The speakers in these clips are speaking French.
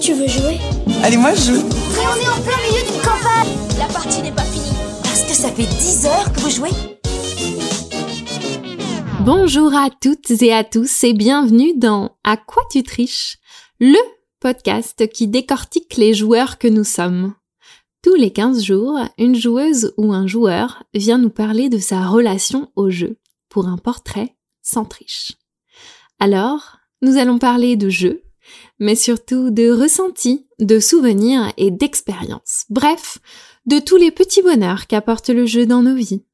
Tu veux jouer Allez, moi je joue. Mais on est en plein milieu d'une campagne La partie n'est pas finie. Parce que ça fait 10 heures que vous jouez Bonjour à toutes et à tous et bienvenue dans À quoi tu triches Le podcast qui décortique les joueurs que nous sommes. Tous les 15 jours, une joueuse ou un joueur vient nous parler de sa relation au jeu pour un portrait sans triche. Alors, nous allons parler de jeux, mais surtout de ressentis, de souvenirs et d'expériences. Bref, de tous les petits bonheurs qu'apporte le jeu dans nos vies.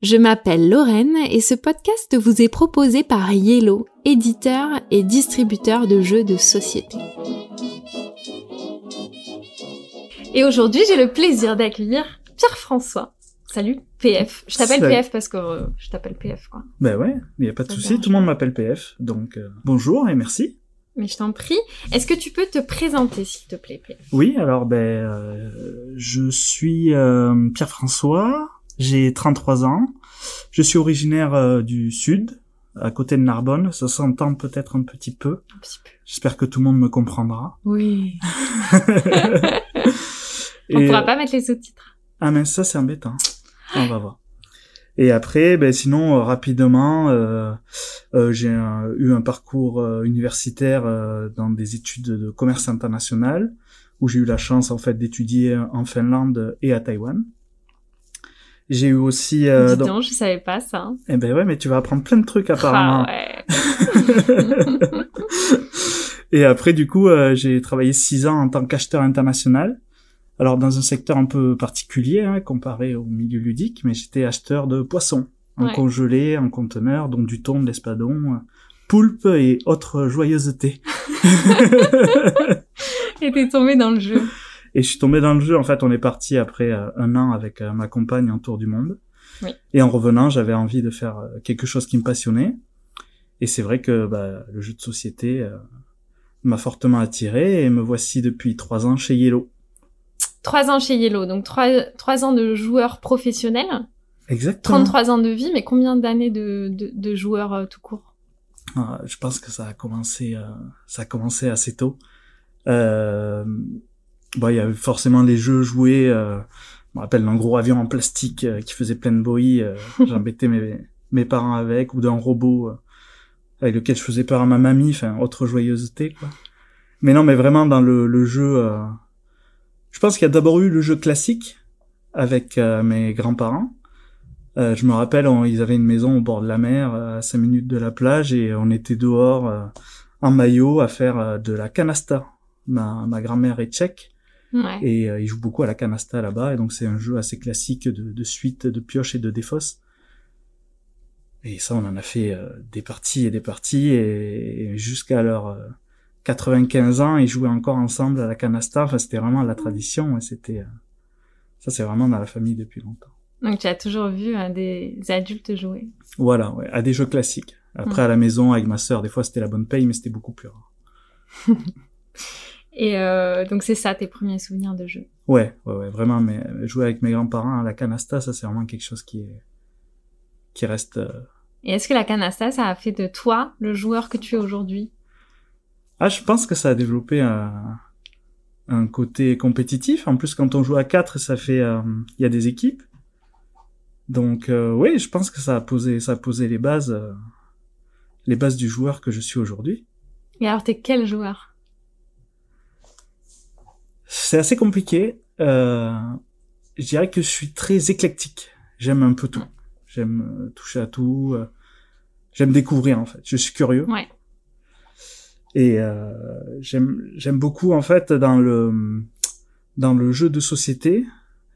Je m'appelle Lorraine et ce podcast vous est proposé par Yellow, éditeur et distributeur de jeux de société. Et aujourd'hui, j'ai le plaisir d'accueillir Pierre-François. Salut, PF. Je t'appelle. PF parce que euh, je t'appelle PF, quoi. Ben ouais, il n'y a pas de souci, tout le monde m'appelle PF, donc euh, bonjour et merci. Mais je t'en prie. Est-ce que tu peux te présenter, s'il te plaît, PF Oui, alors ben euh, je suis euh, Pierre-François, j'ai 33 ans, je suis originaire euh, du sud, à côté de Narbonne, ça s'entend peut-être un petit peu, Un petit peu. j'espère que tout le monde me comprendra. Oui. On Et, pourra pas mettre les sous-titres. Ah mais ça c'est embêtant. On va voir. Et après, ben sinon euh, rapidement, euh, euh, j'ai eu un parcours euh, universitaire euh, dans des études de commerce international où j'ai eu la chance en fait d'étudier en Finlande et à Taïwan. J'ai eu aussi, euh, Dis donc, je savais pas ça. eh ben ouais, mais tu vas apprendre plein de trucs apparemment. Ah ouais. et après, du coup, euh, j'ai travaillé six ans en tant qu'acheteur international. Alors dans un secteur un peu particulier hein, comparé au milieu ludique, mais j'étais acheteur de poissons en Ouais. congelé, en conteneur, donc du thon, de l'espadon, poulpe et autres joyeusetés. Et t'es tombé dans le jeu. Et je suis tombé dans le jeu. En fait, on est parti après euh, un an avec euh, ma compagne en tour du monde. Oui. Et en revenant, j'avais envie de faire euh, quelque chose qui me passionnait. Et c'est vrai que bah, le jeu de société euh, m'a fortement attiré et me voici depuis trois ans chez Yellow. Trois ans chez Yellow, donc trois, trois ans de joueur professionnel, Exactement. 33 ans de vie, mais combien d'années de, de, de joueur euh, tout court? Ah, je pense que ça a commencé, euh, ça a commencé assez tôt. Euh, bon, il y a eu forcément les jeux joués. Euh, je me rappelle d'un gros avion en plastique qui faisait plein de bruit. J'embêtais mes, mes parents avec, ou d'un robot avec lequel je faisais peur à ma mamie. Enfin, autre joyeuseté, quoi. Mais non, mais vraiment dans le, le jeu, je pense qu'il y a d'abord eu le jeu classique avec euh, mes grands-parents. Euh, je me rappelle, on- ils avaient une maison au bord de la mer, euh, à 5 minutes de la plage, et on était dehors euh, en maillot à faire euh, de la canasta. Ma, ma grand-mère est tchèque, Ouais. et euh, ils jouent beaucoup à la canasta là-bas, et donc c'est un jeu assez classique de, de suite, de pioche et de défausse. Et ça, on en a fait euh, des parties et des parties, et, et jusqu'à leur euh, 95 ans, ils jouaient encore ensemble à la canasta. Enfin, c'était vraiment la tradition, c'était... euh, ça, c'est vraiment dans la famille depuis longtemps. Donc tu as toujours vu euh, des adultes jouer. Voilà, ouais, à des jeux classiques. Après, à la maison, avec ma sœur, des fois, c'était la bonne paye, mais c'était beaucoup plus rare. Et euh, donc c'est ça tes premiers souvenirs de jeu. Ouais, ouais, ouais, vraiment, mais jouer avec mes grands-parents à la canasta, ça, c'est vraiment quelque chose qui est, qui reste, euh, Et est-ce que la canasta, ça a fait de toi le joueur que tu es aujourd'hui? Ah, je pense que ça a développé un, un côté compétitif. En plus, quand on joue à quatre, ça fait, euh, il y a des équipes. Donc, euh, oui, je pense que ça a posé, ça a posé les bases, euh, les bases du joueur que je suis aujourd'hui. Et alors t'es quel joueur? C'est assez compliqué. Euh, je dirais que je suis très éclectique. J'aime un peu tout. J'aime toucher à tout. J'aime découvrir en fait. Je suis curieux. Ouais. Et euh, j'aime beaucoup en fait dans le dans le jeu de société.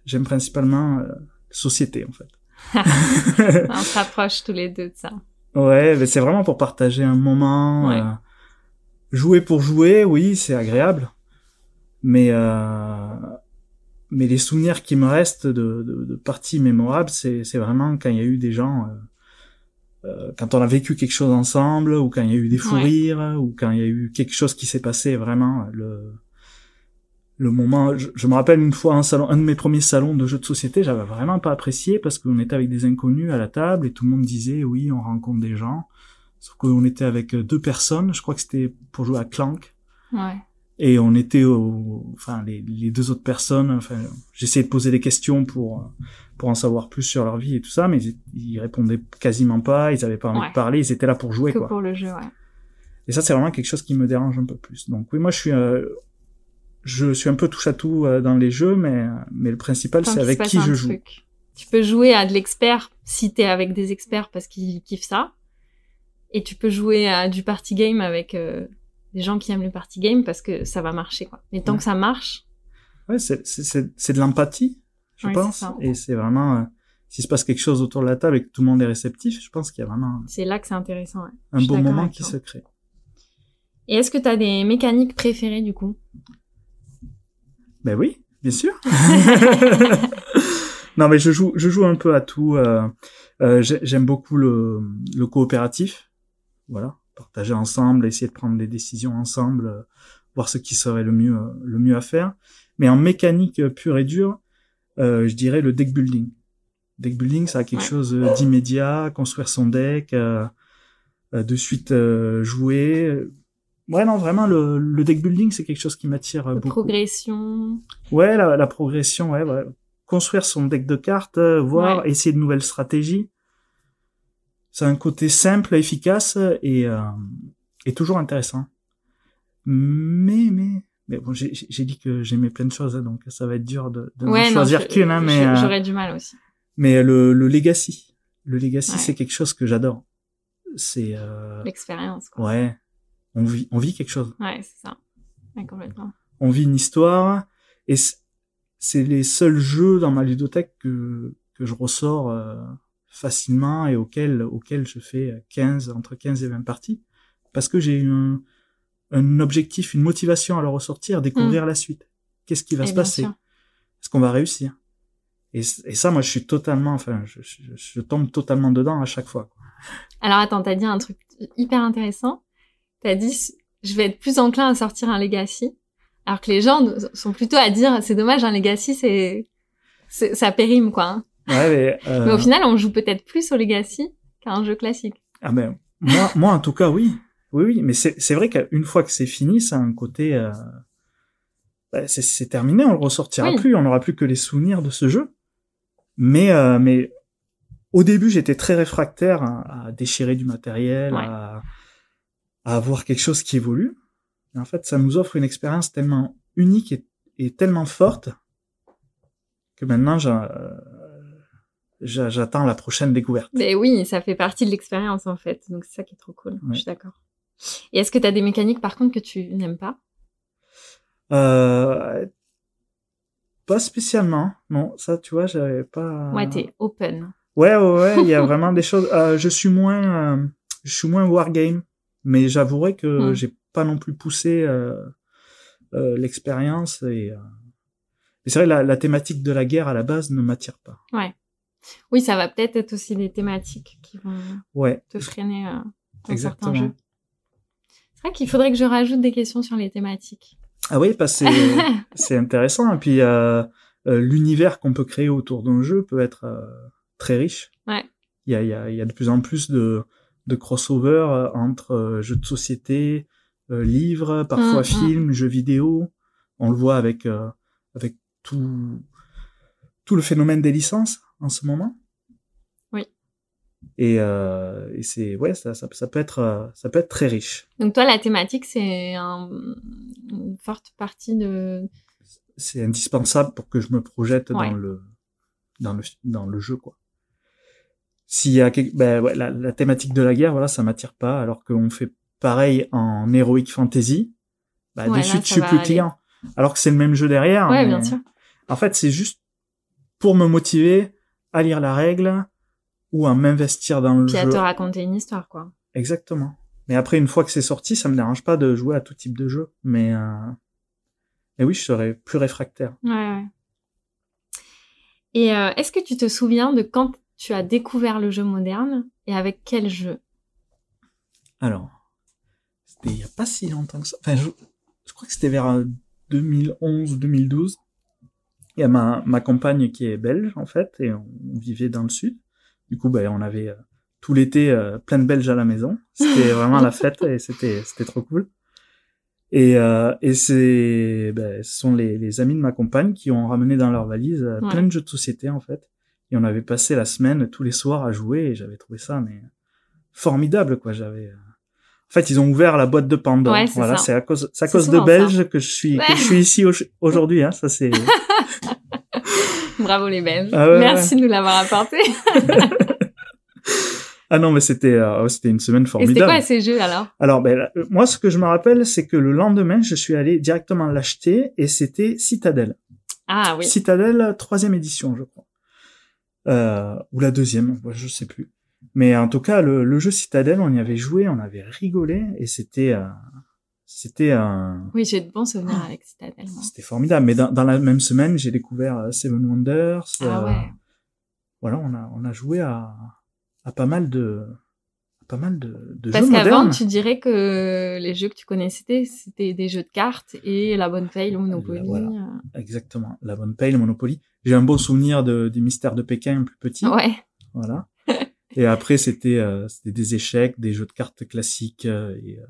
J'aime principalement euh, société en fait. On se rapproche tous les deux de ça. Ouais, mais c'est vraiment pour partager un moment. Ouais. euh, jouer pour jouer, oui, c'est agréable. Mais euh, mais les souvenirs qui me restent de, de, de parties mémorables, c'est c'est vraiment quand il y a eu des gens, euh, quand on a vécu quelque chose ensemble, ou quand il y a eu des fous Ouais. rires, ou quand il y a eu quelque chose qui s'est passé vraiment le le moment. Je, je me rappelle une fois un salon, un de mes premiers salons de jeux de société, j'avais vraiment pas apprécié parce qu'on était avec des inconnus à la table et tout le monde disait oui, on rencontre des gens. Sauf qu'on était avec deux personnes, je crois que c'était pour jouer à Clank. Ouais. Et on était au, enfin les, les deux autres personnes, enfin j'essayais de poser des questions pour pour en savoir plus sur leur vie et tout ça, mais ils, ils répondaient quasiment pas, ils avaient pas envie Ouais. de parler, ils étaient là pour jouer Que quoi. pour le jeu, ouais. Et ça c'est vraiment quelque chose qui me dérange un peu plus. Donc oui, moi je suis euh, je suis un peu touche à tout euh, dans les jeux, mais mais le principal c'est avec qui je joue. truc. Tu peux jouer à de l'expert si t'es avec des experts parce qu'ils kiffent ça. Et tu peux jouer à du party game avec euh, des gens qui aiment le party game parce que ça va marcher, quoi. Mais tant Ouais. que ça marche, Ouais, c'est c'est de l'empathie, je pense, ça. et c'est vraiment euh, s'il se passe quelque chose autour de la table et que tout le monde est réceptif, je pense qu'il y a vraiment c'est là que c'est intéressant, ouais. un beau moment qui se crée. Et est-ce que t'as des mécaniques préférées, du coup? Ben oui, bien sûr. non, mais je joue, je joue un peu à tout. Euh, euh, j'ai- J'aime beaucoup le, le coopératif. Voilà, partager ensemble, essayer de prendre des décisions ensemble, euh, voir ce qui serait le mieux, euh, le mieux à faire. Mais en mécanique euh, pure et dure, euh, je dirais le deck building. Deck building, ça a quelque chose d'immédiat, construire son deck, euh, de suite euh, jouer. Ouais, non, vraiment, le, le deck building, c'est quelque chose qui m'attire beaucoup. Progression. Ouais, la, la progression, ouais, ouais. Construire son deck de cartes, voir, Ouais. essayer de nouvelles stratégies. C'est un côté simple, efficace et, euh, et toujours intéressant. Mais, mais, mais bon, j'ai dit que j'aimais plein de choses, hein, donc ça va être dur de, de Ouais, non, choisir qu'une, hein, mais, euh, J'aurais du mal aussi. mais le, le legacy. Le legacy, Ouais. c'est quelque chose que j'adore. C'est, euh, L'expérience, quoi. ouais. On vit, on vit quelque chose. Ouais, c'est ça. Ouais, complètement. on vit une histoire et c'est les seuls jeux dans ma ludothèque que que je ressors euh, facilement et auxquels auxquels je fais 15 entre 15 et 20 parties parce que j'ai eu un, un objectif, une motivation à le ressortir, découvrir la suite. Qu'est-ce qui va Et se passer? Est-ce qu'on va réussir? Et, et ça, moi, je suis totalement, enfin, je, je, je tombe totalement dedans à chaque fois. quoi. Alors attends, t'as dit un truc hyper intéressant. T'as dit, je vais être plus enclin à sortir un legacy. Alors que les gens sont plutôt à dire, c'est dommage, un legacy, c'est, c'est- ça périme, quoi. hein. Ouais, mais, euh, Mais au final, on joue peut-être plus au legacy qu'à un jeu classique. Ah ben moi, moi en tout cas oui, oui oui. Mais c'est c'est vrai qu'une fois que c'est fini, ça a un côté, euh, bah, c'est terminé, on le ressortira Oui. plus, on n'aura plus que les souvenirs de ce jeu. Mais euh, mais au début, j'étais très réfractaire à, à déchirer du matériel, Ouais. à, à avoir quelque chose qui évolue. Et en fait, ça nous offre une expérience tellement unique et, et tellement forte que maintenant, j'a- euh, j'attends la prochaine découverte. Mais oui, ça fait partie de l'expérience, en fait. Donc c'est ça qui est trop cool. Je suis d'accord. Et est-ce que t'as des mécaniques, par contre, que tu n'aimes pas? Euh, pas spécialement, non. Ça, tu vois, j'avais pas. Ouais, t'es open. Ouais, ouais, ouais. Il y a vraiment des choses. Euh, je suis moins, euh, je suis moins wargame, mais j'avouerai que Mm. j'ai pas non plus poussé euh, l'expérience et. et c'est vrai, la, la thématique de la guerre à la base ne m'attire pas. Ouais. Oui, ça va peut-être être aussi des thématiques qui vont Ouais. te freiner euh, dans Exactement. certains jeux. C'est vrai qu'il faudrait que je rajoute des questions sur les thématiques. Ah oui, parce que c'est intéressant. Et puis euh, euh, l'univers qu'on peut créer autour d'un jeu peut être euh, très riche. Ouais. Il y a, y, a, y a de plus en plus de, de crossover entre jeux de société, livres, parfois Mm, mm. films, jeux vidéo. On le voit avec avec tout tout le phénomène des licences en ce moment? Oui. Et, euh, et c'est ouais ça, ça ça peut être euh, ça peut être très riche. Donc toi, la thématique, c'est un- une forte partie de... c'est indispensable pour que je me projette Ouais. dans le dans le dans le jeu quoi. S'il y a quelque, ben ouais, la, la thématique de la guerre voilà ça m'attire pas alors qu'on fait pareil en heroic fantasy bah Ouais, de là, suite je suis plus aller. client alors que c'est le même jeu derrière ouais, mais bien sûr. en fait c'est juste pour me motiver à lire la règle ou à m'investir dans le Puis à jeu te raconter une histoire, quoi. exactement mais après une fois que c'est sorti ça me dérange pas de jouer à tout type de jeu mais euh... mais oui je serais plus réfractaire Ouais, ouais. Et euh, est-ce que tu te souviens de quand tu as découvert le jeu moderne et avec quel jeu? Alors, c'était il y a pas si longtemps que ça. Enfin, je, je crois que c'était vers euh, 2011 ou 2012. Il y a ma, ma compagne qui est belge, en fait, et on vivait dans le sud. Du coup, ben, on avait euh, tout l'été euh, plein de Belges à la maison. C'était vraiment la fête et c'était, c'était trop cool. Et, euh, et c'est, ben, ce sont les, les amis de ma compagne qui ont ramené dans leur valise euh, Ouais. plein de jeux de société en fait. Et on avait passé la semaine tous les soirs à jouer et j'avais trouvé ça mais formidable quoi. J'avais. euh, En fait, ils ont ouvert la boîte de Pandore. Ouais, c'est voilà, c'est à cause, c'est à cause de Belges que je suis, que je suis ici au- aujourd'hui. Hein, ça c'est. Bravo les Belges. Ah ouais, Merci de nous l'avoir apporté. ah non, mais c'était, euh, c'était une semaine Et c'était formidable. quoi ces jeux alors? Alors, ben, là, moi, ce que je me rappelle, c'est que le lendemain, je suis allé directement l'acheter et c'était Citadel. Ah oui. Citadel, troisième édition, je crois. Euh, ou la deuxième, je sais plus. Mais en tout cas, le, le jeu Citadel, on y avait joué, on avait rigolé et c'était, euh, c'était un, Oui, j'ai de bons souvenirs avec Citadel. c'était formidable. Mais dans, dans la même semaine, j'ai découvert euh, Seven Wonders. Ah euh, ouais. Voilà, on a, on a joué à, à pas mal de, à pas mal de, de Parce jeux qu'avant, tu dirais que les jeux que tu connaissais, c'était des jeux de cartes et la bonne paye, le Monopoly. Voilà. euh. Exactement. La bonne paye, le Monopoly. J'ai un beau souvenir de, des mystères de Pékin plus petit. Ouais. Voilà. Et après, c'était euh, c'était des échecs, des jeux de cartes classiques euh, et euh,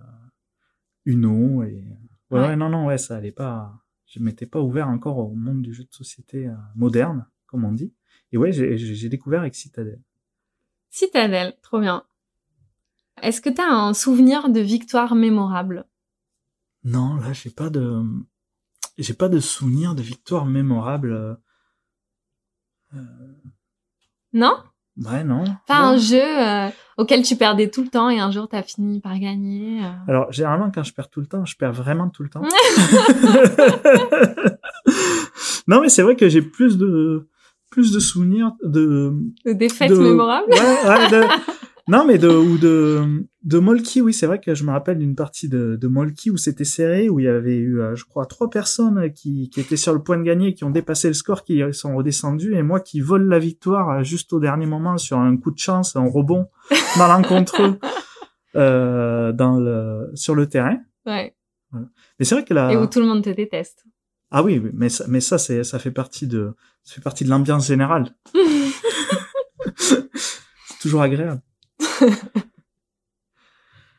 Uno. Et... Ouais, Ouais. non, non, ouais, ça allait pas. Je m'étais pas ouvert encore au monde du jeu de société euh, moderne, comme on dit. Et ouais, j'ai- découvert avec Citadel. Citadel, trop bien. Est-ce que tu as un souvenir de victoire mémorable? Non, là, j'ai pas de, j'ai pas de souvenir de victoire mémorable. euh, Non? Ouais, non. Pas un jeu euh, auquel tu perdais tout le temps et un jour tu as fini par gagner euh. Alors, généralement, quand je perds tout le temps, je perds vraiment tout le temps. non, mais c'est vrai que j'ai plus de, plus de souvenirs de, De défaites de- mémorables Ouais, ouais, de- non, mais de, ou de, de Molki, oui, c'est vrai que je me rappelle d'une partie de, de Molki où c'était serré, où il y avait eu, euh, je crois, trois personnes qui, qui étaient sur le point de gagner, qui ont dépassé le score, qui sont redescendues, et moi qui vole la victoire euh, juste au dernier moment sur un coup de chance, un rebond malencontreux, euh, dans le, sur le terrain. Ouais. Mais c'est vrai que la, Et où tout le monde te déteste. ah oui, oui, mais ça, mais ça, c'est, ça fait partie de, ça fait partie de l'ambiance générale. c'est toujours agréable.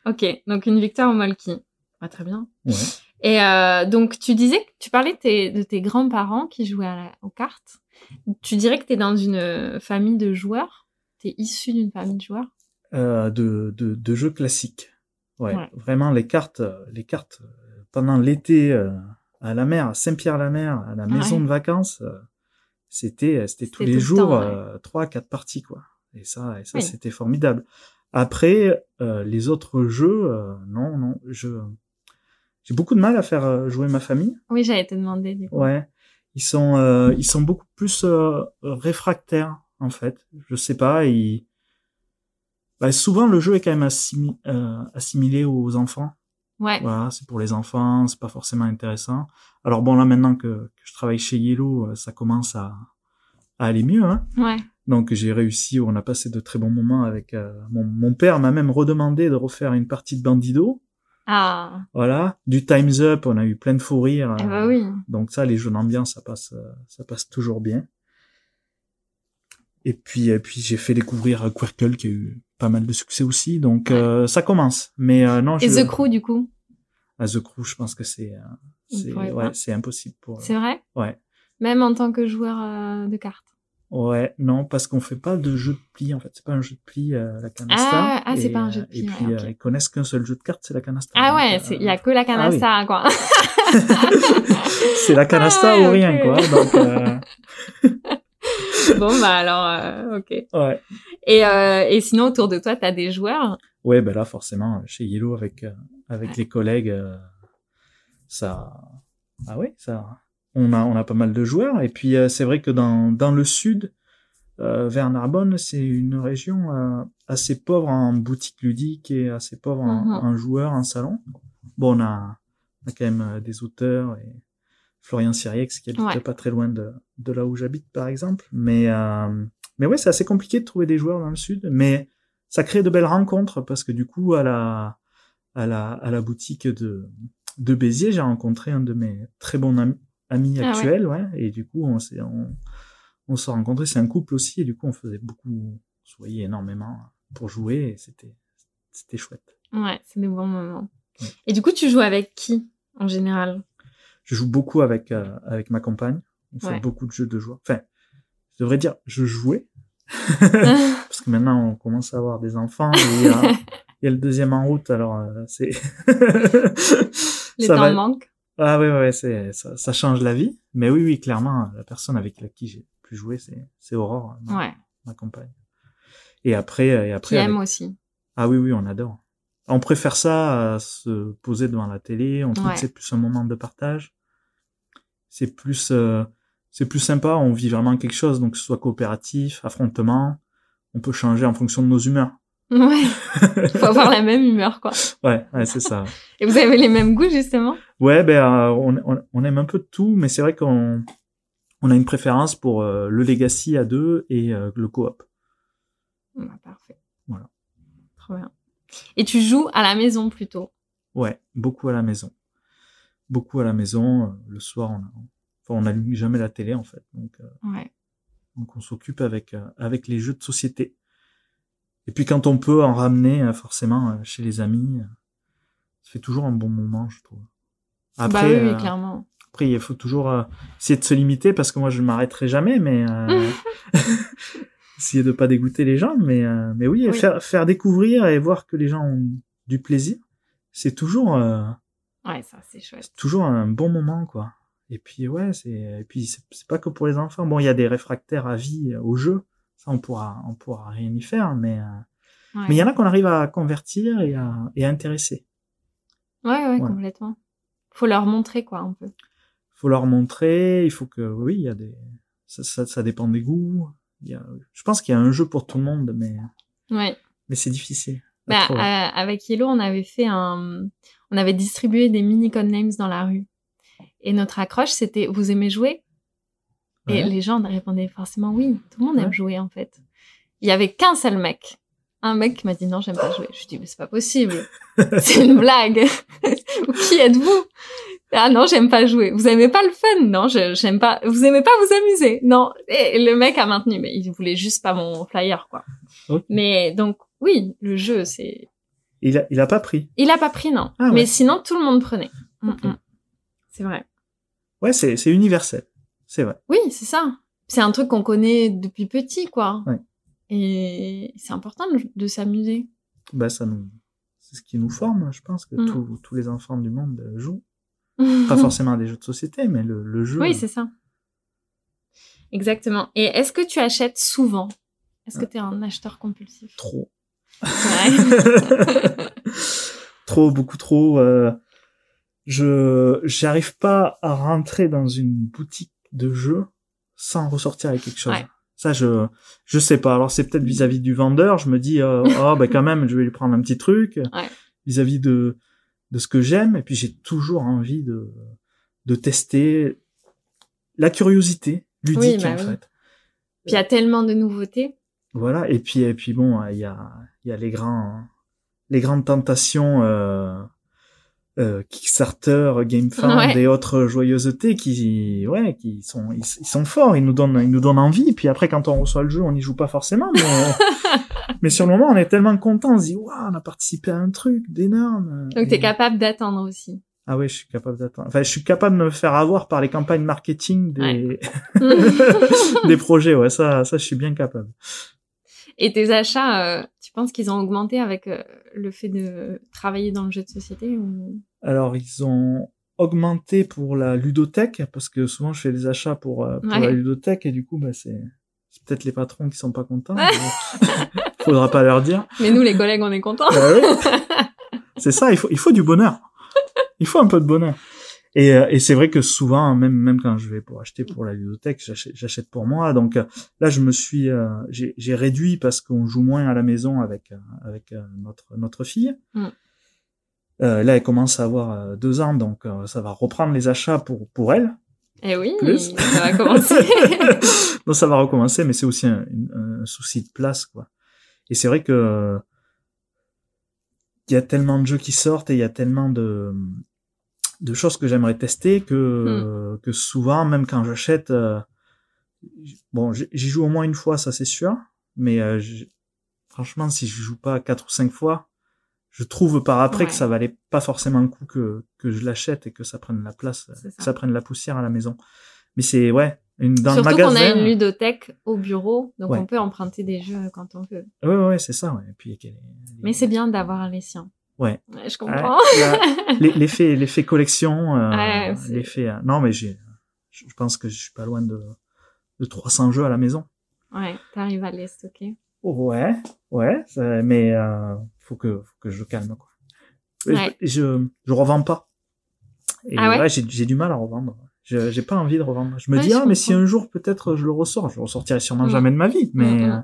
Ok, donc une victoire au Molki. Ah, très bien. Ouais. Et euh, donc tu disais tu parlais de tes, de tes grands-parents qui jouaient à la- aux cartes. Tu dirais que tu es dans une famille de joueurs? Tu es issu d'une famille de joueurs? Euh, de, de, de jeux classiques. Ouais, Ouais. Vraiment, les cartes, euh, les cartes, euh, pendant l'été, euh, à la mer, à Saint-Pierre-la-Mer, à la maison Ouais. de vacances, euh, c'était, euh, c'était tous les tout jours, euh, trois, quatre parties, quoi. Et ça, et ça, c'était formidable. Après, euh, les autres jeux, euh, non, non, je, j'ai beaucoup de mal à faire euh, jouer ma famille. Oui, j'allais te demander du coup. Ouais, ils sont, euh, ils sont beaucoup plus euh, réfractaires en fait. Je sais pas, ils... bah, souvent le jeu est quand même assimi- euh, assimilé aux enfants. Ouais. Voilà, c'est pour les enfants, c'est pas forcément intéressant. Alors bon là maintenant que, que je travaille chez Yellow, ça commence à, à aller mieux. Hein. Ouais. Donc j'ai réussi, on a passé de très bons moments avec euh, mon, mon père m'a même redemandé de refaire une partie de Bandido. Ah, Voilà, du Times Up, on a eu plein de fou rires. eh euh, bah oui. donc ça, les jeux d'ambiance, ça passe, euh, ça passe toujours bien. Et puis, et puis j'ai fait découvrir euh, Quirkle qui a eu pas mal de succès aussi. Donc euh, ça commence. Mais euh, non, Et je... The Crew du coup? Ah, The Crew, je pense que c'est, euh, c'est, ouais, impossible pour. C'est vrai? Ouais, Même en tant que joueur euh, de cartes ouais, non, parce qu'on fait pas de jeu de pli en fait. C'est pas un jeu de pli euh, la canasta. Ah, ah, c'est pas un euh, jeu de pli, Et ouais, puis euh, ils connaissent qu'un seul jeu de cartes, c'est la canasta. Ah ouais, euh, il y a que la canasta quoi. c'est la canasta Ah ouais, ou rien ok. quoi. Donc bon bah alors, euh, ok. ouais. Et, euh, et sinon autour de toi, t'as des joueurs? Ouais, ben là, forcément, chez Yellow, avec, avec Ouais. les collègues, ça, ah oui, ça, on a, on a pas mal de joueurs. Et puis, euh, c'est vrai que dans, dans le sud, euh, vers Narbonne, c'est une région euh, assez pauvre en boutique ludique et assez pauvre en, Mhm. en joueurs, en salon. Bon, on a, on a quand même euh, des auteurs et Florian Siriex qui habite Ouais. pas très loin de, de là où j'habite, par exemple. Mais, euh, mais ouais, c'est assez compliqué de trouver des joueurs dans le sud. Mais ça crée de belles rencontres parce que du coup, à la, à la, à la boutique de, de Béziers, j'ai rencontré un de mes très bons ami- amis Ah ouais. actuels, ouais. Et du coup, on s'est, on, on s'est rencontrés. C'est un couple aussi. Et du coup, on faisait beaucoup, on se voyait énormément pour jouer et c'était, c'était chouette. Ouais, c'est des bons moments. Ouais. Et du coup, tu joues avec qui en général? Je joue beaucoup avec euh, avec ma compagne. On fait beaucoup de jeux de joueurs. Enfin, je devrais dire je jouais parce que maintenant on commence à avoir des enfants. Et il, y a, il y a le deuxième en route, alors euh, c'est Les ça temps va- manquent. Ah ouais ouais c'est ça, ça change la vie. Mais oui oui clairement la personne avec qui j'ai pu jouer c'est c'est Aurore ma, Ouais. ma compagne. Et après euh, et Qui après aime avec- aussi. ah oui oui on adore. On préfère ça à se poser devant la télé. On trouve Ouais. que c'est plus un moment de partage. C'est plus euh, c'est plus sympa. On vit vraiment quelque chose donc que ce soit coopératif, affrontement. On peut changer en fonction de nos humeurs. Ouais. Faut avoir la même humeur, quoi. Ouais ouais c'est ça. Et vous avez les mêmes goûts, justement? Ouais, ben euh, on, on, on aime un peu de tout, mais c'est vrai qu'on on a une préférence pour euh, le legacy à deux et euh, le coop. Bah, Parfait. Voilà. Trop bien. Et tu joues à la maison, plutôt? Ouais, beaucoup à la maison, beaucoup à la maison. le soir, on a, enfin, on n'allume jamais la télé en fait, donc Ouais. donc on s'occupe avec avec les jeux de société. Et puis quand on peut en ramener euh, forcément euh, chez les amis, euh, ça fait toujours un bon moment, je trouve. Après, bah oui, clairement. Après, il faut toujours essayer de se limiter parce que moi, je ne m'arrêterai jamais, mais euh, essayer de pas dégoûter les gens. Mais, euh, mais oui, Oui. Faire, faire découvrir et voir que les gens ont du plaisir, c'est toujours, euh, Ouais, ça, c'est chouette. c'est toujours un bon moment, quoi. Et puis ouais, c'est, et puis c'est pas que pour les enfants. Bon, il y a des réfractaires à vie au jeu, ça on pourra, on pourra rien y faire, mais euh, Ouais. mais il y en a qu'on arrive à convertir et à, et à intéresser. Ouais, ouais, Ouais. complètement. Faut leur montrer, quoi, un peu. faut leur montrer, il faut que, oui, il y a des, ça, ça, ça dépend des goûts. Il y a, je pense qu'il y a un jeu pour tout le monde, mais, Ouais. mais c'est difficile. Bah, euh, avec Yellow, on avait fait un, on avait distribué des mini names dans la rue. Et notre accroche, c'était, vous aimez jouer? Et Ouais. les gens répondaient forcément oui. Tout le monde aime Ouais. jouer, en fait. Il y avait qu'un seul mec. Un mec qui m'a dit non, j'aime pas jouer. Je dis, mais c'est pas possible. c'est une blague. qui êtes-vous? Ah non, j'aime pas jouer. Vous aimez pas le fun? Non, je, j'aime pas. Vous aimez pas vous amuser? Non. Et le mec a maintenu, mais il voulait juste pas mon flyer, quoi. Mais donc, oui, le jeu, c'est, Il a, il a pas pris. il a pas pris, non. Ah ouais. Mais sinon, tout le monde prenait. Mm, mm. C'est vrai. Ouais, c'est, c'est universel. C'est vrai. Oui, c'est ça. C'est un truc qu'on connaît depuis petit, quoi. Ouais. Et c'est important de, de s'amuser. Bah, ça nous, c'est ce qui nous forme. Je pense que Mm. tous, tous les enfants du monde euh, jouent. Pas forcément à des jeux de société, mais le, le jeu. Oui, c'est ça. Exactement. Et est-ce que tu achètes souvent? Est-ce que tu es un acheteur compulsif? Trop. Trop, beaucoup trop. euh, je, j'arrive pas à rentrer dans une boutique de jeux sans ressortir avec quelque chose. Ouais. Ça, je, je sais pas. Alors, c'est peut-être vis-à-vis du vendeur. Je me dis, euh, oh, ben quand même, je vais lui prendre un petit truc. Ouais. Vis-à-vis de, de ce que j'aime. Et puis, j'ai toujours envie de, de tester la curiosité ludique, Oui, bah en oui. fait. Puis il y a tellement de nouveautés. Voilà. Et puis, et puis bon, il y a, il y a les grands, les grandes tentations, euh, euh, Kickstarter, GameFound Ouais. et autres joyeusetés qui, ouais, qui sont, ils, ils sont forts. Ils nous donnent, ils nous donnent envie. Puis après, quand on reçoit le jeu, on n'y joue pas forcément, mais, mais sur le moment, on est tellement content. On se dit, waouh, on a participé à un truc d'énorme. Donc Et- capable d'attendre aussi. Ah oui, je suis capable d'attendre. Enfin, je suis capable de me faire avoir par les campagnes marketing des, des projets. Ouais, ça, ça, je suis bien capable. Et tes achats, euh, tu penses qu'ils ont augmenté avec euh, le fait de travailler dans le jeu de société ou... Alors, ils ont augmenté pour la ludothèque, parce que souvent je fais des achats pour, euh, pour Ouais. la ludothèque, et du coup, bah, c'est, peut-être les patrons qui sont pas contents. Faudra pas leur dire. Mais nous, les collègues, on est contents. Bah oui. c'est ça, il faut, il faut du bonheur. Il faut un peu de bonheur. Et, euh, et c'est vrai que souvent, même, même quand je vais pour acheter pour la ludothèque, j'achète, j'achète pour moi. Donc euh, là, je me suis, euh, j'ai, j'ai réduit parce qu'on joue moins à la maison avec, euh, avec notre, notre fille. Mm. Euh, là, elle commence à avoir deux ans, donc euh, ça va reprendre les achats pour, pour elle. Eh oui, Plus. ça va commencer. donc ça va recommencer, mais c'est aussi un, un- un souci de place, quoi. Et c'est vrai que il y a tellement de jeux qui sortent et il y a tellement de de choses que j'aimerais tester que que souvent, même quand j'achète, euh, bon, j'y joue au moins une fois, ça c'est sûr, mais euh, franchement, si je joue pas quatre ou cinq fois, je trouve par après Ouais. que ça valait pas forcément le coup que que je l'achète et que ça prenne la place, C'est que ça. ça prenne la poussière à la maison. Mais c'est ouais, une dans Surtout le qu'on magasin. a une ludothèque au bureau, donc Ouais. on peut emprunter des jeux quand on veut. Ouais ouais, c'est ça. Ouais. Et puis Mais c'est bien d'avoir les siens. Ouais. Je comprends. l'effet l'effet collection euh, Ouais, l'effet euh, non mais j'ai je pense que je suis pas loin de de 300 jeux à la maison Ouais, t'arrives à les stocker. ouais ouais mais euh, faut que faut que je calme quoi je, je je revends pas et Ah ouais? j'ai j'ai du mal à revendre je j'ai pas envie de revendre je me dis je ah mais si un jour peut-être je le ressors je le ressortirai sûrement Mm. jamais de ma vie mais Mm, mm. euh,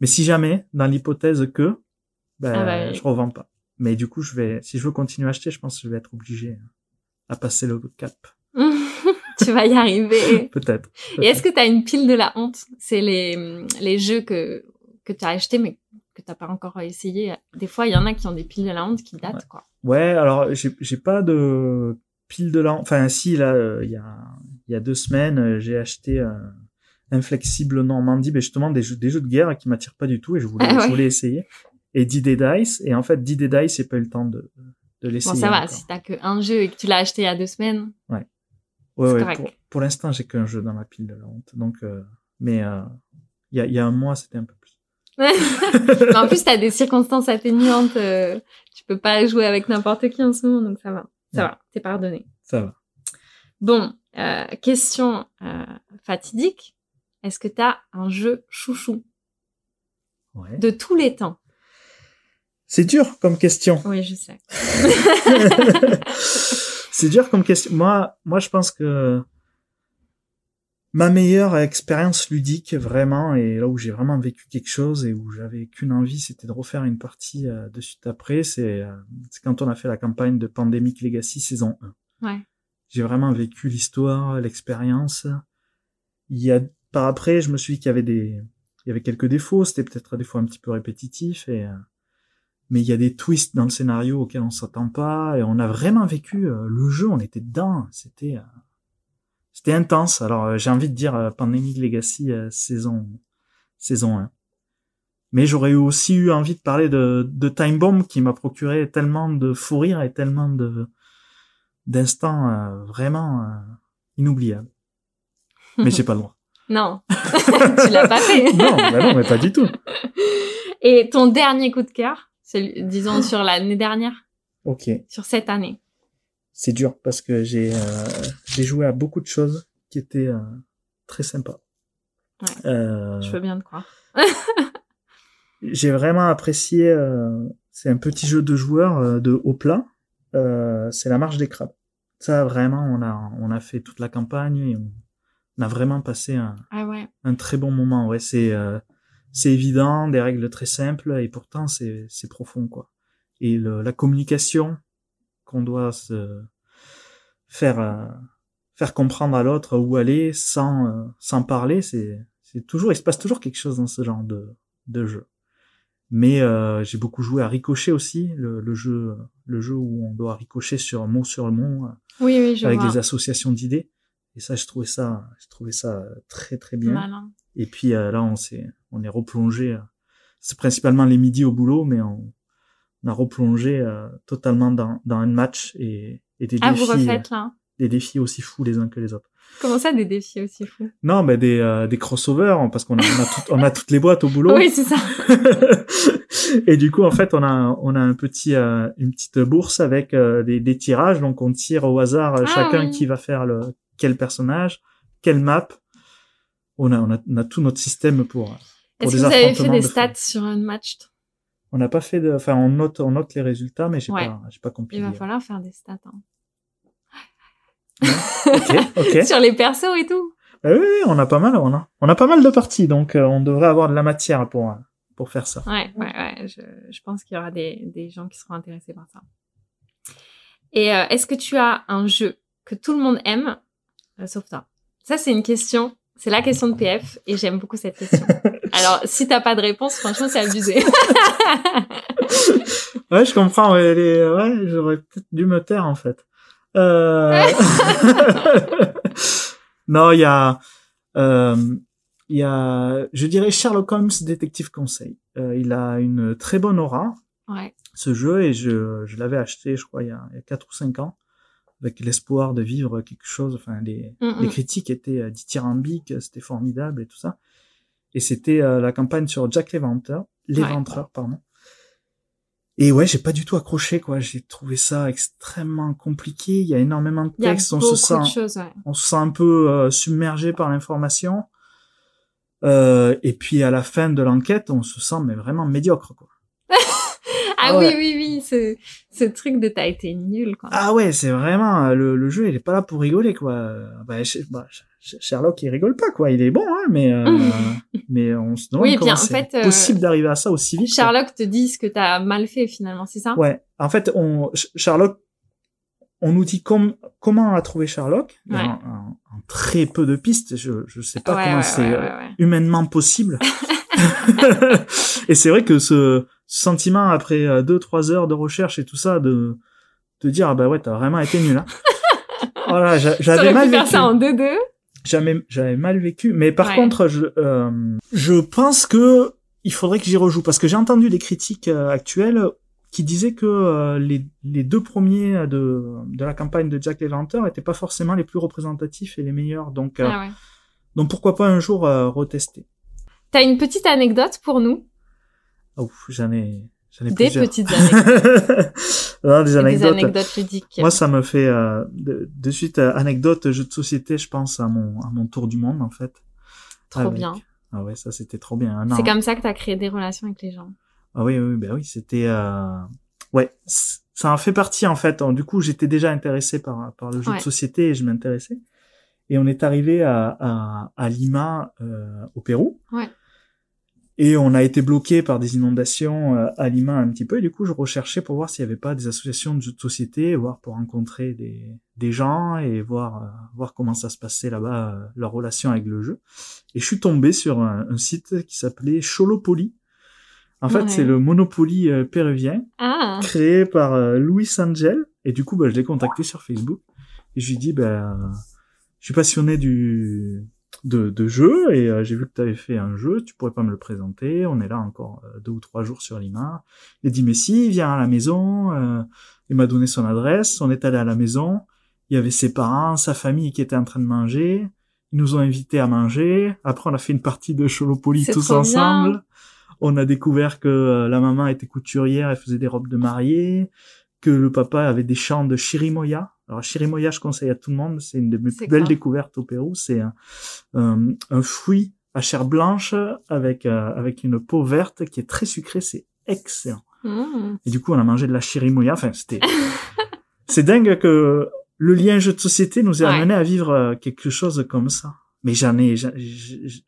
mais si jamais dans l'hypothèse que ben Ah bah je revends pas mais du coup je vais si je veux continuer à acheter je pense que je vais être obligé à passer le cap tu vas y arriver. peut-être Et est-ce que tu as une pile de la honte? C'est les, les jeux que, que tu as achetés mais que t'as pas encore essayé. Des fois, il y en a qui ont des piles de la honte qui datent, Ouais. quoi. Ouais, alors j'ai j'ai pas de pile de l'an. Enfin, si là, euh, il y a il y a deux semaines, euh, j'ai acheté euh, Inflexible Normandie, mais justement des jeux des jeux de guerre qui m'attirent pas du tout et je voulais Ah ouais. je voulais essayer. Et D&D Dice et en fait D&D Dice, j'ai pas eu le temps de de Bon, l'essayer. ça va, encore. si t'as que un jeu et que tu l'as acheté il y a deux semaines. Ouais, ouais, correct. pour, pour l'instant, j'ai qu'un jeu dans ma pile de la honte. Donc, euh, mais euh, il y a y a un mois, c'était un peu plus. En plus, t'as des circonstances atténuantes. euh, tu peux pas jouer avec n'importe qui en ce moment, donc ça va. Ça Ouais. va, t'es pardonné. Ça va. Bon, euh, question fatidique. Est-ce que t'as un jeu chouchou Ouais. de tous les temps? C'est dur comme question. Oui, je sais. c'est dur comme question. Moi, moi, je pense que ma meilleure expérience ludique, vraiment, et là où j'ai vraiment vécu quelque chose et où j'avais qu'une envie, c'était de refaire une partie euh, de suite après. C'est euh, c'est quand on a fait la campagne de Pandemic Legacy saison 1. Ouais. J'ai vraiment vécu l'histoire, l'expérience. Il y a par après, je me suis dit qu'il y avait des, il y avait quelques défauts. C'était peut-être des fois un petit peu répétitif et euh, mais il y a des twists dans le scénario auxquels on s'attend pas et on a vraiment vécu euh, le jeu. On était dedans. C'était, euh, c'était intense. Alors euh, j'ai envie de dire euh, Pandemic Legacy euh, saison saison 1. Mais j'aurais aussi eu envie de parler de, de Time Bomb qui m'a procuré tellement de fou rire et tellement de d'instants euh, vraiment euh, inoubliables. Mais j'ai pas le droit. Non, tu l'as pas fait. non, bah non, mais pas du tout. Et ton dernier coup de cœur, disons sur l'année dernière, Ok, sur cette année. c'est dur parce que j'ai euh, j'ai joué à beaucoup de choses qui étaient euh, très sympas. Ouais. Euh, Je veux bien te croire. j'ai vraiment apprécié. euh, c'est un petit jeu de joueurs euh, de haut plat. Euh, c'est la marche des crabes. Ça vraiment, on a on a fait toute la campagne et on, on a vraiment passé un, Ah ouais. un très bon moment. Ouais, c'est euh, c'est évident, des règles très simples et pourtant c'est c'est profond quoi. Et le, la communication qu'on doit se faire euh, faire comprendre à l'autre où aller sans euh, sans parler, c'est c'est toujours il se passe toujours quelque chose dans ce genre de de jeu. Mais euh, j'ai beaucoup joué à Ricochet aussi, le, le jeu le jeu où on doit ricocher sur mot sur mot euh, Oui, oui, je avec vois. des associations d'idées. Et ça, je trouvais ça, je trouvais ça très très bien. Malin. Et puis là, on s'est, on est replongé. euh, c'est principalement les midis au boulot, mais on, on a replongé euh, totalement dans, dans un match et, et des Ah, défis, vous refaites là? euh, des défis aussi fous les uns que les autres. Comment ça, des défis aussi fous? Non, mais des, euh, des crossovers parce qu'on a, on a, tout- on a toutes les boîtes au boulot. Oui, c'est ça. et du coup, en fait, on a, on a un petit, euh, une petite bourse avec euh, des, des tirages. Donc, on tire au hasard euh, Ah, chacun oui. qui va faire le quel personnage, quelle map. On a, on a, on a tout notre système pour. Est-ce que vous avez fait des de stats sur un match On n'a pas fait de, enfin, on note, on note les résultats, mais j'ai Ouais. pas, j'ai pas Il compilé. va falloir faire des stats. hein. Sur les persos et tout. Ah oui, oui, on a pas mal, on a, on a pas mal de parties, donc euh, on devrait avoir de la matière pour, euh, pour faire ça. Ouais, ouais, ouais. Je, je pense qu'il y aura des, des gens qui seront intéressés par ça. Et euh, est-ce que tu as un jeu que tout le monde aime, sauf toi? Ça, c'est une question. C'est la question de PF et j'aime beaucoup cette question. Alors, si t'as pas de réponse, franchement, c'est abusé. Ouais, je comprends. Ouais, les- ouais, j'aurais peut-être dû me taire en fait. Euh... non, il y a, euh, il y a, je dirais Sherlock Holmes détective conseil. Euh, il a une très bonne aura. ouais. ce jeu et je, je l'avais acheté, je crois, il y a, il y a 4 ou 5 ans, avec l'espoir de vivre quelque chose. Enfin, les, Mm, les mm. critiques étaient euh, dithyrambiques, c'était formidable et tout ça. Et c'était euh, la campagne sur Jack l'Éventreur, l'Éventreur, pardon. Et ouais, j'ai pas du tout accroché, quoi. J'ai trouvé ça extrêmement compliqué. Il y a énormément de textes. On se sent, de choses, ouais. on se sent un peu euh, submergé par l'information. Euh, et puis à la fin de l'enquête, on se sent mais vraiment médiocre, quoi. Ah Ouais. oui, oui, oui, ce, ce truc de t'as été nul, quoi. Ah ouais, c'est vraiment euh, le, le jeu, il est pas là pour rigoler quoi. Euh, Bah, Sh- bah, Sh- Sherlock, il rigole pas quoi. Il est bon, hein, mais euh, mais on se demande Oui, comment en c'est fait, euh, possible d'arriver à ça aussi vite. quoi. Sherlock te dit ce que t'as mal fait, finalement, c'est ça? Ouais. En fait, on Sh- Sherlock, on nous dit com- comment on a trouvé Sherlock. Ouais. très peu de pistes. Je je sais pas Ouais, comment ouais, c'est euh, humainement possible. et c'est vrai que ce sentiment après euh, deux trois heures de recherche et tout ça de te dire ah bah ouais t'as vraiment été nul. Hein. voilà, j'a- j'avais mal pu faire vécu. ça en 2-2 J'avais j'avais mal vécu, mais par Ouais. contre je euh, je pense que il faudrait que j'y rejoue parce que j'ai entendu des critiques euh, actuelles qui disaient que euh, les les deux premiers de de la campagne de Jack l'Éventreur étaient pas forcément les plus représentatifs et les meilleurs. Donc euh, Ah ouais. donc pourquoi pas un jour euh, retester. T'as une petite anecdote pour nous? Oh, j'en ai, j'en ai Des plusieurs. petites anecdotes. Non, des Des anecdotes. anecdotes ludiques. Moi, ça me fait euh, de, de suite euh, anecdote jeu de société. Je pense à mon à mon tour du monde en fait. Trop avec- bien. Ah ouais, ça c'était trop bien. C'est comme ça que t'as créé des relations avec les gens. Ah oui, oui, ben oui, c'était. Euh... Ouais, ça en fait partie en fait. Du coup, j'étais déjà intéressé par par le jeu Ouais. de société et je m'intéressais. Et on est arrivé à à, à Lima euh, au Pérou. Ouais. Et on a été bloqué par des inondations euh, à Lima un petit peu. Et du coup, je recherchais pour voir s'il n'y avait pas des associations de jeux de société, voir pour rencontrer des, des gens et voir, euh, voir comment ça se passait là-bas, euh, leur relation avec le jeu. Et je suis tombé sur un, un site qui s'appelait Cholopoly. En fait, Ouais. c'est le Monopoly péruvien Ah créé par Luis Angel. Et du coup, bah, je l'ai contacté sur Facebook. Et je lui ai dit, bah, je suis passionné du de, de jeu et euh, j'ai vu que tu avais fait un jeu, tu pourrais pas me le présenter. On est là encore euh, deux ou trois jours sur Lima. Il a dit, mais si, viens à la maison. Euh, il m'a donné son adresse. On est allé à la maison. Il y avait ses parents, sa famille qui était en train de manger. Ils nous ont invités à manger. Après, on a fait une partie de Cholopoly C'est tous ensemble. bien. On a découvert que euh, la maman était couturière, elle faisait des robes de mariée, que le papa avait des champs de chirimoya. Alors chirimoya, je conseille à tout le monde, c'est une de mes C'est plus belles découvertes au Pérou. C'est un, un, un fruit à chair blanche avec euh, avec une peau verte qui est très sucrée, c'est excellent. Mmh. Et du coup, on a mangé de la chirimoya. Enfin, c'était c'est dingue que le lien jeu de société nous ait Ouais. amené à vivre euh, quelque chose comme ça. Mais j'en ai, j'en-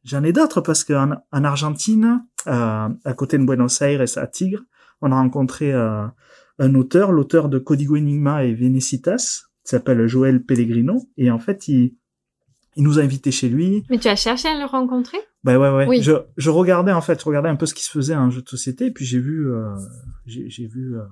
j'en ai d'autres parce qu'en en Argentine, euh, à côté de Buenos Aires, à Tigre, on a rencontré euh, un auteur, l'auteur de Código Enigma et Venecitas, qui s'appelle Joël Pellegrino. Et en fait, il, il nous a invités chez lui. Mais tu as cherché à le rencontrer? Bah ouais, ouais. Oui. Je, je regardais en fait, je regardais un peu ce qui se faisait en jeu de société, et puis j'ai vu, euh, j'ai j'ai vu euh,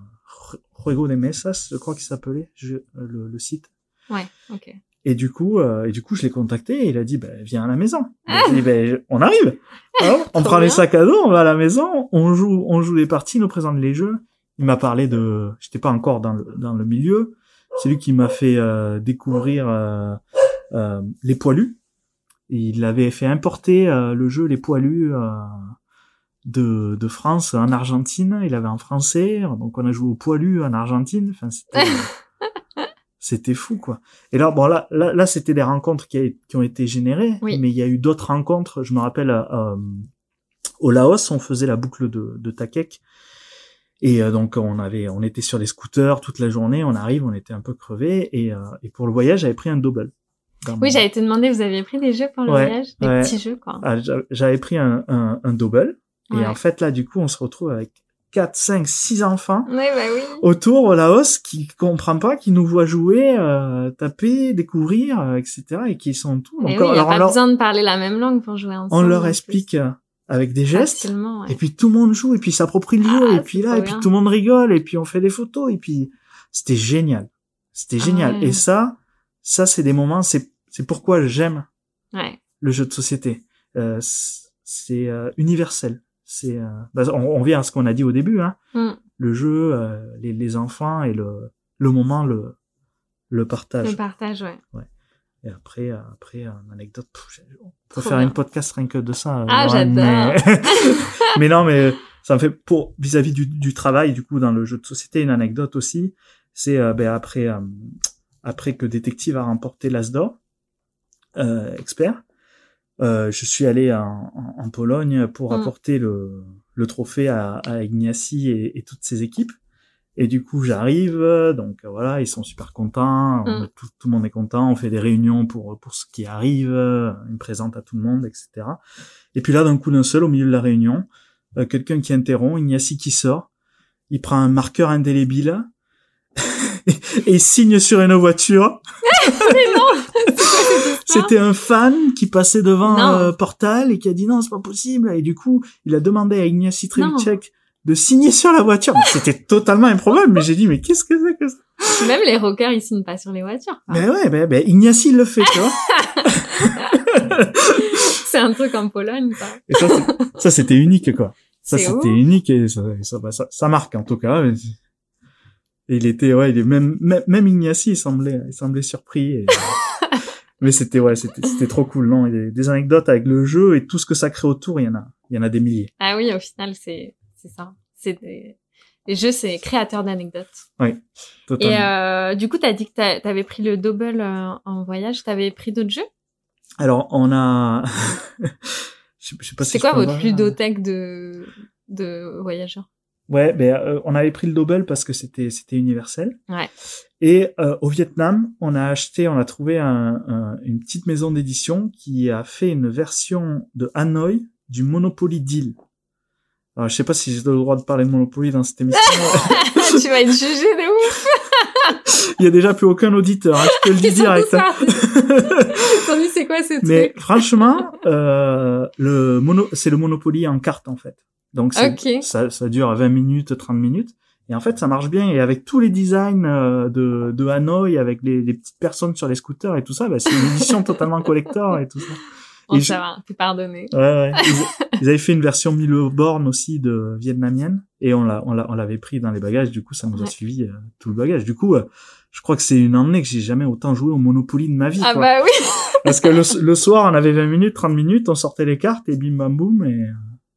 Juego de Mesas, je crois qu'il s'appelait, je- euh, le, le site. Ouais, ok. Et du coup, euh, et du coup, je l'ai contacté et il a dit, ben, viens à la maison. J'ai dit, ben, on arrive. Alors, on Trop prend les sacs à dos, on va à la maison, on joue, on joue les parties, il nous présente les jeux. Il m'a parlé de, j'étais pas encore dans le, dans le milieu. C'est lui qui m'a fait euh, découvrir euh, euh, les poilus. Il avait fait importer euh, le jeu Les Poilus euh, de, de France en Argentine. Il avait en français, donc on a joué aux Poilus en Argentine. Enfin, c'était c'était fou quoi. Et là, bon là, là, là c'était des rencontres qui, a- qui ont été générées, Oui. mais il y a eu d'autres rencontres. Je me rappelle euh, au Laos, on faisait la boucle de, de Takek. Et euh, donc on avait, on était sur les scooters toute la journée. On arrive, on était un peu crevés. Et, euh, et pour le voyage, j'avais pris un double. Dans Oui, mon- j'allais te demander, vous aviez pris des jeux pour le Ouais, voyage? Des ouais. petits jeux, quoi. Ah, j'a- j'avais pris un, un, un double. Et en fait là, du coup, on se retrouve avec 4, 5, 6 enfants Oui, bah oui. autour au Laos qui comprend pas, qui nous voit jouer, euh, taper, découvrir, euh, etc. et qui sont tous. Et Donc, oui, il n'y a alors, on, pas besoin de parler la même langue pour jouer ensemble. on leur explique euh, avec des gestes. Ouais. Et puis tout le monde joue, et puis s'approprie le jeu, Ah, et puis là, et puis tout le monde rigole, et puis on fait des photos, et puis c'était génial. C'était Ah génial. ouais. Et ça, ça c'est des moments, c'est c'est pourquoi j'aime Ouais. le jeu de société. Euh, c'est euh, universel. C'est, euh, bah, on, on vient à ce qu'on a dit au début. Hein. Mm. le jeu, euh, les, les enfants et le, le moment, le, le partage. Le partage, ouais. Et après, après, une anecdote, on peut Trop faire bien. une podcast rien que de ça. euh, Ah, j'adore. Mais... mais non, mais ça me fait pour vis-à-vis du, du travail, du coup, dans le jeu de société, une anecdote aussi. C'est euh, ben, après, euh, après que Détective a remporté l'Asdor euh, expert, euh, je suis allé en, Pologne pour Mm. apporter le, le trophée à, à Ignacy et, et toutes ses équipes. Et du coup, j'arrive, donc euh, voilà, ils sont super contents, on- Mm. tout, tout le monde est content, on fait des réunions pour pour ce qui arrive, euh, ils me présentent à tout le monde, etc. Et puis là, d'un coup d'un seul, au milieu de la réunion, euh, quelqu'un qui interrompt, Ignacy qui sort, il prend un marqueur indélébile et il signe sur une voiture. Mais non C'était un fan qui passait devant un portal et qui a dit non, c'est pas possible. Et du coup, il a demandé à Ignacy Non. De signer sur la voiture. C'était totalement improbable, mais j'ai dit, mais qu'est-ce que c'est que ça? Même les rockers, ils signent pas sur les voitures. quoi. Mais ouais, ben, ben, Ignacy il le fait, tu vois. C'est un truc en Pologne, ça. Et ça, ça, c'était unique, quoi. Ça, c'était unique et ça, ça, bah, ça, ça marque, en tout cas. mais- Et il était, ouais, il est même, même, même Ignacy, il semblait, il semblait surpris. et- mais c'était, ouais, c'était, c'était trop cool, non? Il y a des anecdotes avec le jeu et tout ce que ça crée autour, il y en a, il y en a des milliers. Ah oui, au final, c'est c'est ça. C'est des... Jeux, c'est créateur d'anecdotes. Totalement. Et euh, du coup, t'as dit que t'a- t'avais pris le double euh, en voyage. T'avais pris d'autres jeux? Alors, on a, je sais je sais pas si C'est je quoi votre ludothèque de de voyageurs Ouais, ben euh, on avait pris le double parce que c'était c'était universel. Ouais. Et euh, au Vietnam, on a acheté, on a trouvé un, un- une petite maison d'édition qui a fait une version de Hanoï du Monopoly Deal. Alors, je sais pas si j'ai le droit de parler de Monopoly dans cette émission. Tu vas être jugé de ouf. Il y a déjà plus aucun auditeur, hein, je te le dis direct. hein. c'est quoi ce Mais truc franchement, euh, le mono, c'est le Monopoly en carte en fait. Donc ça, ça dure 20 minutes, 30 minutes. Et en fait, ça marche bien. Et avec tous les designs euh, de, de Hanoï, avec les, les petites personnes sur les scooters et tout ça, bah, c'est une édition totalement collector et tout ça. Bon, et ça va, t'es pardonné. Ouais, ouais. Ils, ils avaient fait une version Mille bornes aussi de vietnamienne et on l'a, on l'a, on l'avait pris dans les bagages. Du coup, ça nous a Ouais. suivi euh, tout le bagage. Du coup, euh, je crois que c'est une année que j'ai jamais autant joué au Monopoly de ma vie. Ah quoi. bah oui. Parce que le, le soir, on avait 20 minutes, 30 minutes, on sortait les cartes et bim bam boum et,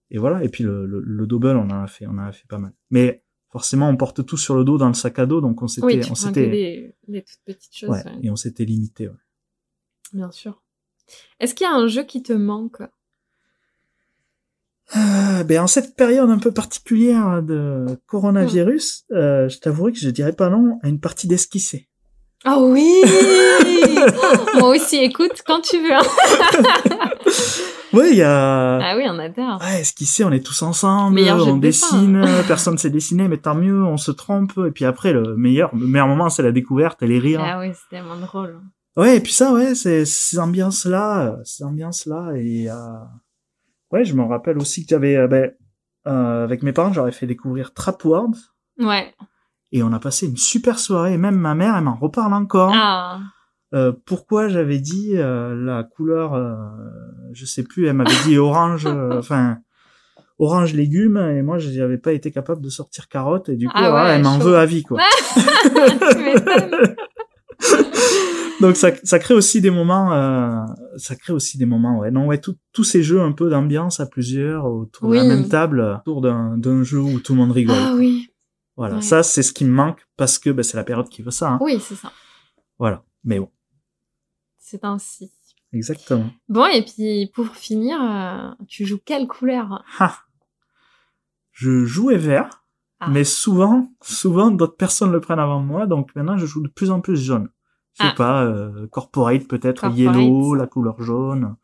et voilà. Et puis le, le, le double, on en a fait, on en a fait pas mal. Mais forcément, on porte tout sur le dos dans le sac à dos, donc on s'était, Oui, on s'était, des, des toutes petites choses. ouais, ouais. et on s'était limité. Ouais. Bien sûr. Est-ce qu'il y a un jeu qui te manque? Ah, ben en cette période un peu particulière de coronavirus, euh, je t'avouerai que je dirais pas non à une partie d'esquisser. Oh oui Moi aussi, écoute, quand tu veux. hein. Ouais, il y a. Ah oui, on adore. Ouais, esquisser, on est tous ensemble, Meilleur on de dessin. dessine, personne sait dessiner, mais tant mieux, on se trompe, et puis après, le meilleur, le meilleur moment, c'est la découverte et les rires. Ah oui, c'est tellement drôle. Ouais, et puis ça, ouais, c'est ces ambiances-là, ces ambiances-là, et euh... ouais, je me rappelle aussi que j'avais, euh, ben, euh, avec mes parents, j'aurais fait découvrir Trapward, Ouais. et on a passé une super soirée, et même ma mère, elle m'en reparle encore. Ah, Euh, pourquoi j'avais dit euh, la couleur, euh, je sais plus, elle m'avait dit orange, euh, enfin orange légumes, et moi j'avais pas été capable de sortir carotte, et du coup, Ah voilà, ouais, elle m'en veut à vie, quoi. tu. Donc ça, ça crée aussi des moments, euh, ça crée aussi des moments, ouais. Non, ouais, tous ces jeux un peu d'ambiance à plusieurs autour de la Oui. même table, autour d'un jeu où tout le monde rigole. Ah oui. Voilà, ouais. ça c'est ce qui me manque parce que ben, c'est la période qui veut ça. hein. Oui, c'est ça. Voilà, mais bon, C'est ainsi. exactement. Bon, et puis pour finir, euh, tu joues quelle couleur? Ha. Je jouais vert, Ah. mais souvent, souvent d'autres personnes le prennent avant moi, donc maintenant je joue de plus en plus jaune. Je sais Ah. pas, euh, corporate peut-être, yellow, la couleur jaune.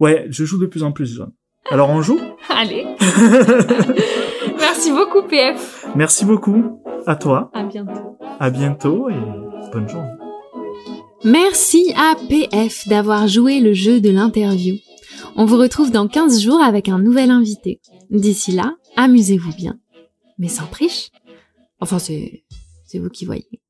Ouais, je joue de plus en plus jaune. Alors on joue? Allez. Merci beaucoup, PF. Merci beaucoup à toi, À bientôt. à bientôt et bonne journée. Merci à PF d'avoir joué le jeu de l'interview. On vous retrouve dans 15 jours avec un nouvel invité. D'ici là, amusez-vous bien. Mais sans triche. Enfin, c'est, c'est vous qui voyez.